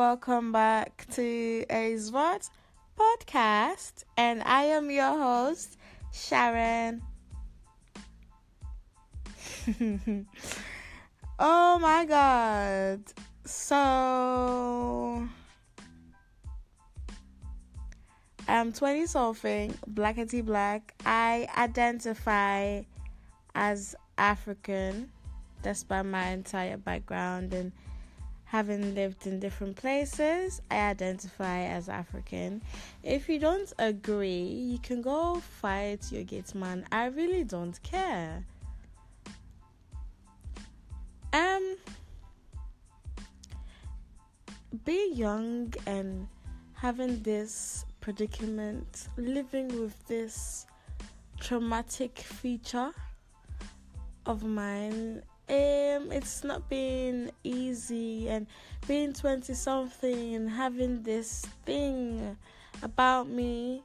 welcome back to a Zwart podcast, and I am your host, Sharon. oh my god. So I'm 20 something, blackety black. I identify as African despite my entire background and having lived in different places, I identify as African. If you don't agree, you can go fight your gate man. I really don't care. Um being young and having this predicament, living with this traumatic feature of mine um it's not been easy and being 20 something and having this thing about me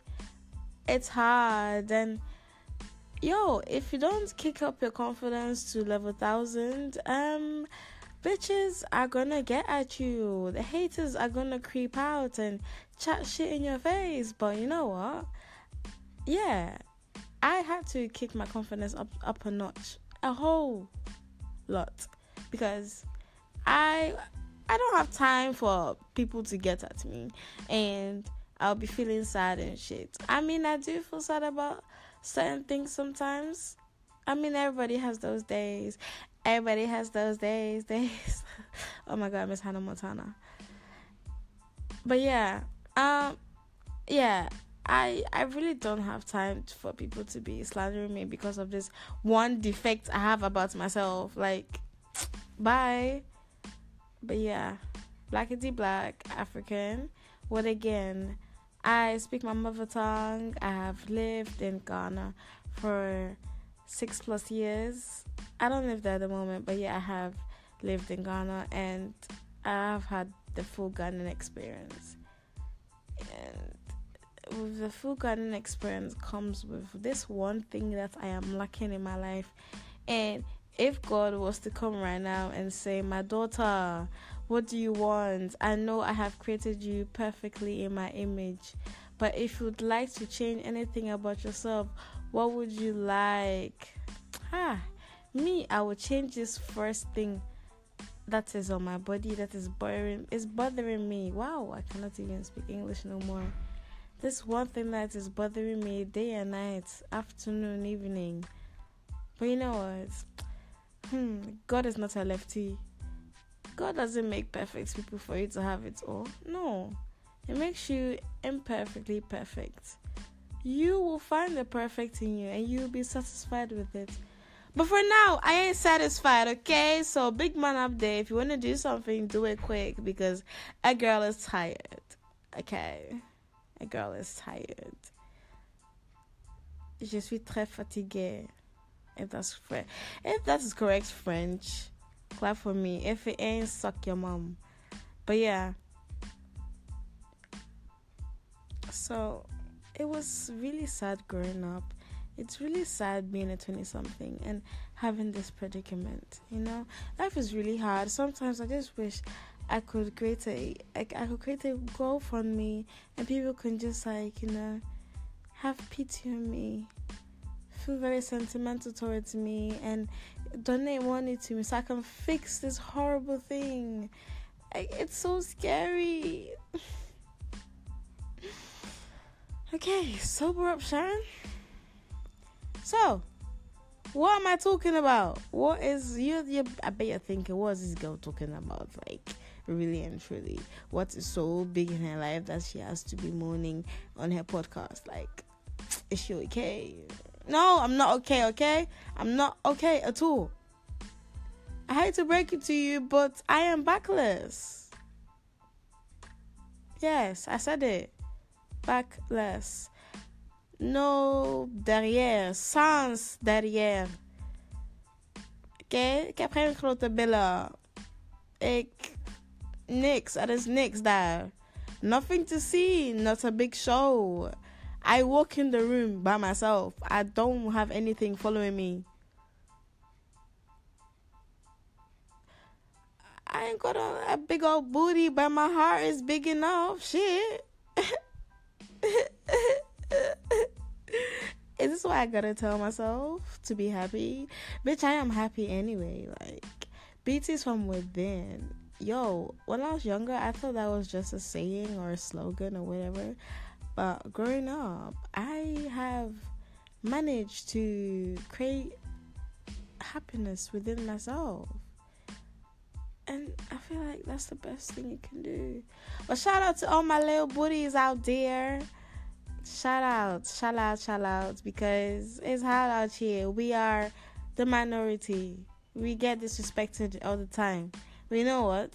it's hard. And yo if you don't kick up your confidence to level 1000 um bitches are gonna get at you. The haters are gonna creep out and chat shit in your face. But you know what? Yeah i had to kick my confidence up up a notch. A whole lot because I I don't have time for people to get at me and I'll be feeling sad and shit. I mean, I do feel sad about certain things sometimes. I mean, everybody has those days. Everybody has those days. Days. oh my god, miss Hannah Montana. But yeah, um, yeah, I I really don't have time for people to be slandering me because of this one defect I have about myself. Like, bye. But yeah, blackety black African. What again? I speak my mother tongue. I have lived in Ghana for six plus years. I don't live there at the moment, but yeah, I have lived in Ghana and I have had the full Ghanaian experience. With the full Ghanaian experience comes with this one thing that I am lacking in my life. And if God was to come right now and say, My daughter, what do you want? I know I have created you perfectly in my image. But if you'd like to change anything about yourself, what would you like? Ah, me, I would change this first thing that is on my body that is bothering is bothering me. Wow, I cannot even speak English no more. This one thing that is bothering me day and night, afternoon, evening. But you know what? Hmm, God is not a lefty. God doesn't make perfect people for you to have it all. No. He makes you imperfectly perfect. You will find the perfect in you and you'll be satisfied with it. But for now, I ain't satisfied, okay? So, big man up there, if you want to do something, do it quick because a girl is tired, okay? A girl is tired. Je suis très fatiguée. If that's French, if that is correct French, clap for me. If it ain't, suck your mom. But yeah. So it was really sad growing up. It's really sad being a 20 something and having this predicament. You know, life is really hard. Sometimes I just wish I could create a like I could create a GoFundMe and people can just like you know have pity on me, feel very sentimental towards me, and donate money to me so I can fix this horrible thing. I, it's so scary. okay, sober up, Sharon. So, what am I talking about? What is you? you I bet you're thinking, what is this girl talking about? Like really and truly what is so big in her life that she has to be moaning on her podcast? Like is she okay? No i'm not okay okay? I'm not okay at all. I hate to break it to you but i am backless. Yes i said it. Backless. No derrière sans derrière. Ok qu'après une grote bella ik Niks, that is Niks there. Nothing to see, not a big show. I walk in the room by myself. I don't have anything following me. I I ain't got a, a big old booty, but my heart is big enough. Shit. is this why I gotta tell myself to be happy? Bitch, I am happy anyway. Like, beauty's from within. Yo, when I was younger, I thought that was just a saying or a slogan or whatever. But growing up, I have managed to create happiness within myself. And I feel like that's the best thing you can do. But shout out to all my little booties out there shout out, shout out, shout out, because it's hard out here. We are the minority. We get disrespected all the time. But you know what?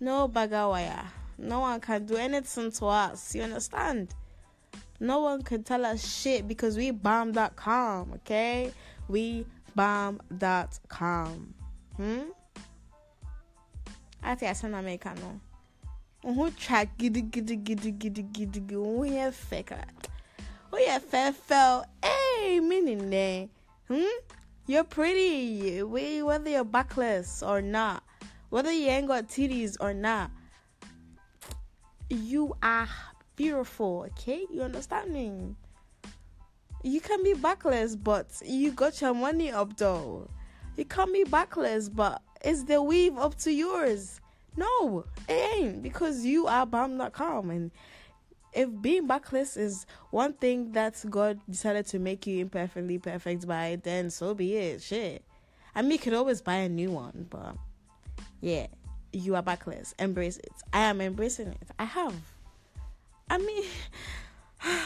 No bagawaya. No one can do anything to us. You understand? No one can tell us shit because we bomb.com, okay? We bomb.com. Hmm? I think I said Americano ho twa gidigidigidigidigidi ho yɛ fɛ kra ho yɛ fɛ fɛw hey meaning ne hmm you're pretty. Whether you're backless or not whether you ain't got titties or not you are beautiful okay? You understand me you can be backless but you got your money up though. You can't be backless but is the weave up to yours. No, it ain't because you are bomb.com and if being backless is one thing that God decided to make you imperfectly perfect by, then so be it. Shit. I mean, you can always buy a new one, but yeah, you are backless. Embrace it. I am embracing it. I have. I mean,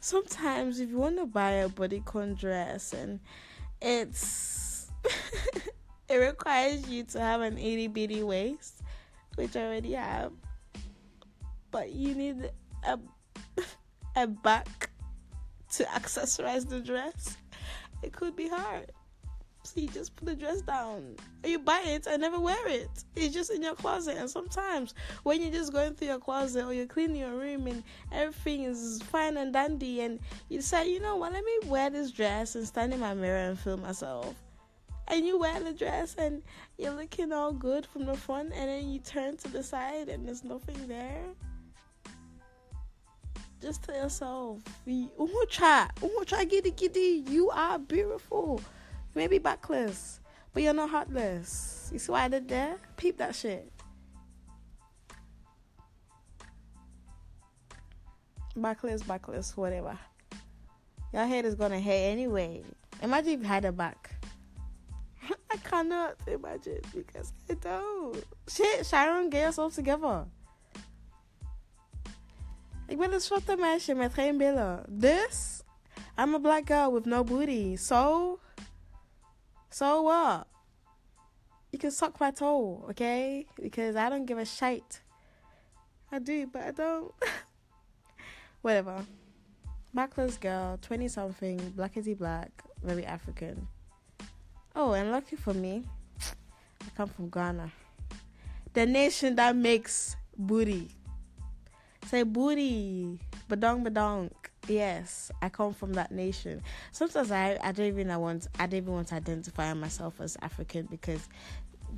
sometimes if you want to buy a bodycon dress and it's it requires you to have an itty bitty waist, which I already have. But you need a a back to accessorize the dress. It could be hard. So you just put the dress down. You buy it and never wear it. It's just in your closet. And sometimes when you're just going through your closet or you're cleaning your room and everything is fine and dandy and you decide, you know what, let me wear this dress and stand in my mirror and feel myself and you wear the dress and you're looking all good from the front and then you turn to the side and there's nothing there just tell yourself try try giddy giddy you are beautiful. Maybe backless but you're not heartless. You see what i did there? Peep that shit. Backless backless whatever. Your head is gonna hurt anyway. Imagine if you had a back. I cannot imagine because I don't. Shit, Sharon, get yourself together. Ik ben een zwarte meisje met geen billen. Dus, I'm a black girl with no booty. So, so what? You can suck my toe, okay? Because I don't give a shit. I do, but I don't. Whatever. Backless girl, 20 something, blackety black, very African. Oh, and lucky for me, I come from Ghana. The nation that makes booty. Say booty. Badong badong. Yes, I come from that nation. Sometimes I, I don't even I want I don't even want to identify myself as African because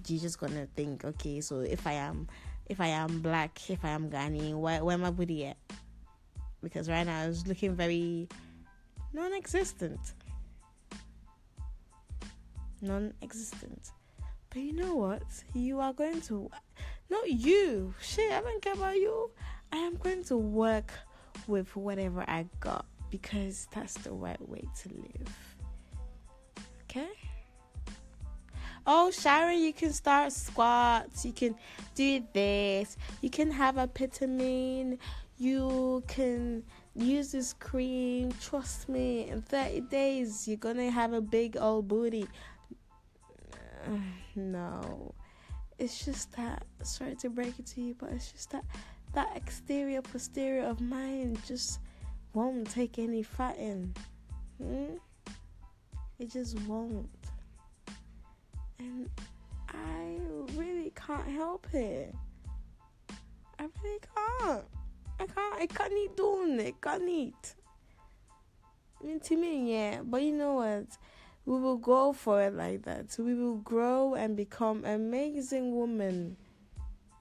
you're just gonna think, okay, so if I am if I am black, if I am Ghanaian, where where my booty at? Because right now it's looking very non existent non existent. But you know what? You are going to, not you, shit, I don't care about you. I am going to work with whatever I got because that's the right way to live. Okay? Oh, Sharon, you can start squats. You can do this. You can have a vitamin. You can use this cream. Trust me, in 30 days, you're gonna have a big old booty. no. It's just that sorry to break it to you, but it's just that that exterior posterior of mine just won't take any fighting. Hmm? It just won't. And I really can't help it. I really can't. I can't I can't eat doing it. Can't eat. I mean to me, yeah. But you know what? we will go for it like that. We will grow and become amazing women.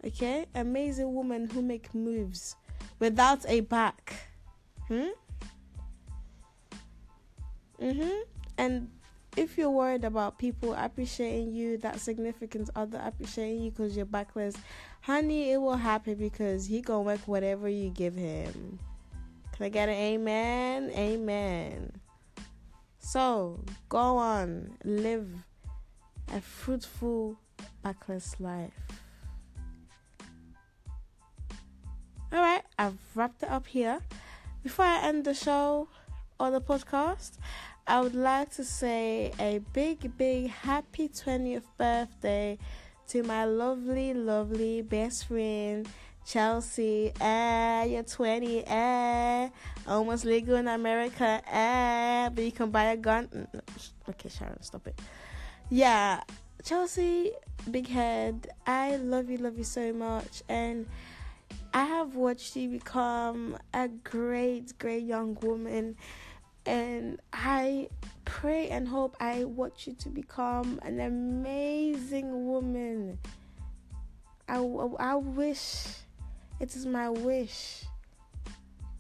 Okay? Amazing women who make moves without a back. Hmm? Mm-hmm. And if you're worried about people appreciating you, that significant other appreciating you because you're backless, honey, it will happen because he gonna work whatever you give him. Can I get an amen? Amen. So go on, live a fruitful, backless life. All right, I've wrapped it up here. Before I end the show or the podcast, I would like to say a big, big happy 20th birthday to my lovely, lovely best friend. Chelsea, eh, you're 20, eh, almost legal in America, eh, but you can buy a gun. Okay, Sharon, stop it. Yeah, Chelsea, big head, I love you, love you so much, and I have watched you become a great, great young woman, and I pray and hope I watch you to become an amazing woman. I, I wish it is my wish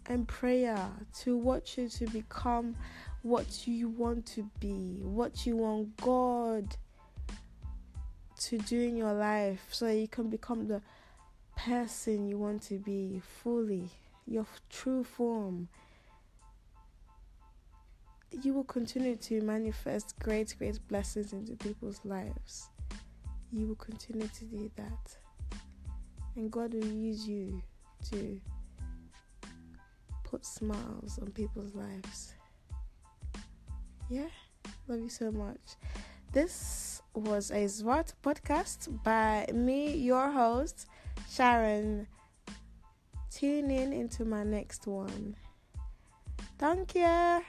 and prayer to watch you to become what you want to be, what you want God to do in your life so you can become the person you want to be fully, your true form. You will continue to manifest great, great blessings into people's lives. You will continue to do that and God will use you to put smiles on people's lives. Yeah, love you so much. This was a Zwart podcast by me, your host, Sharon. Tune in into my next one. Thank you.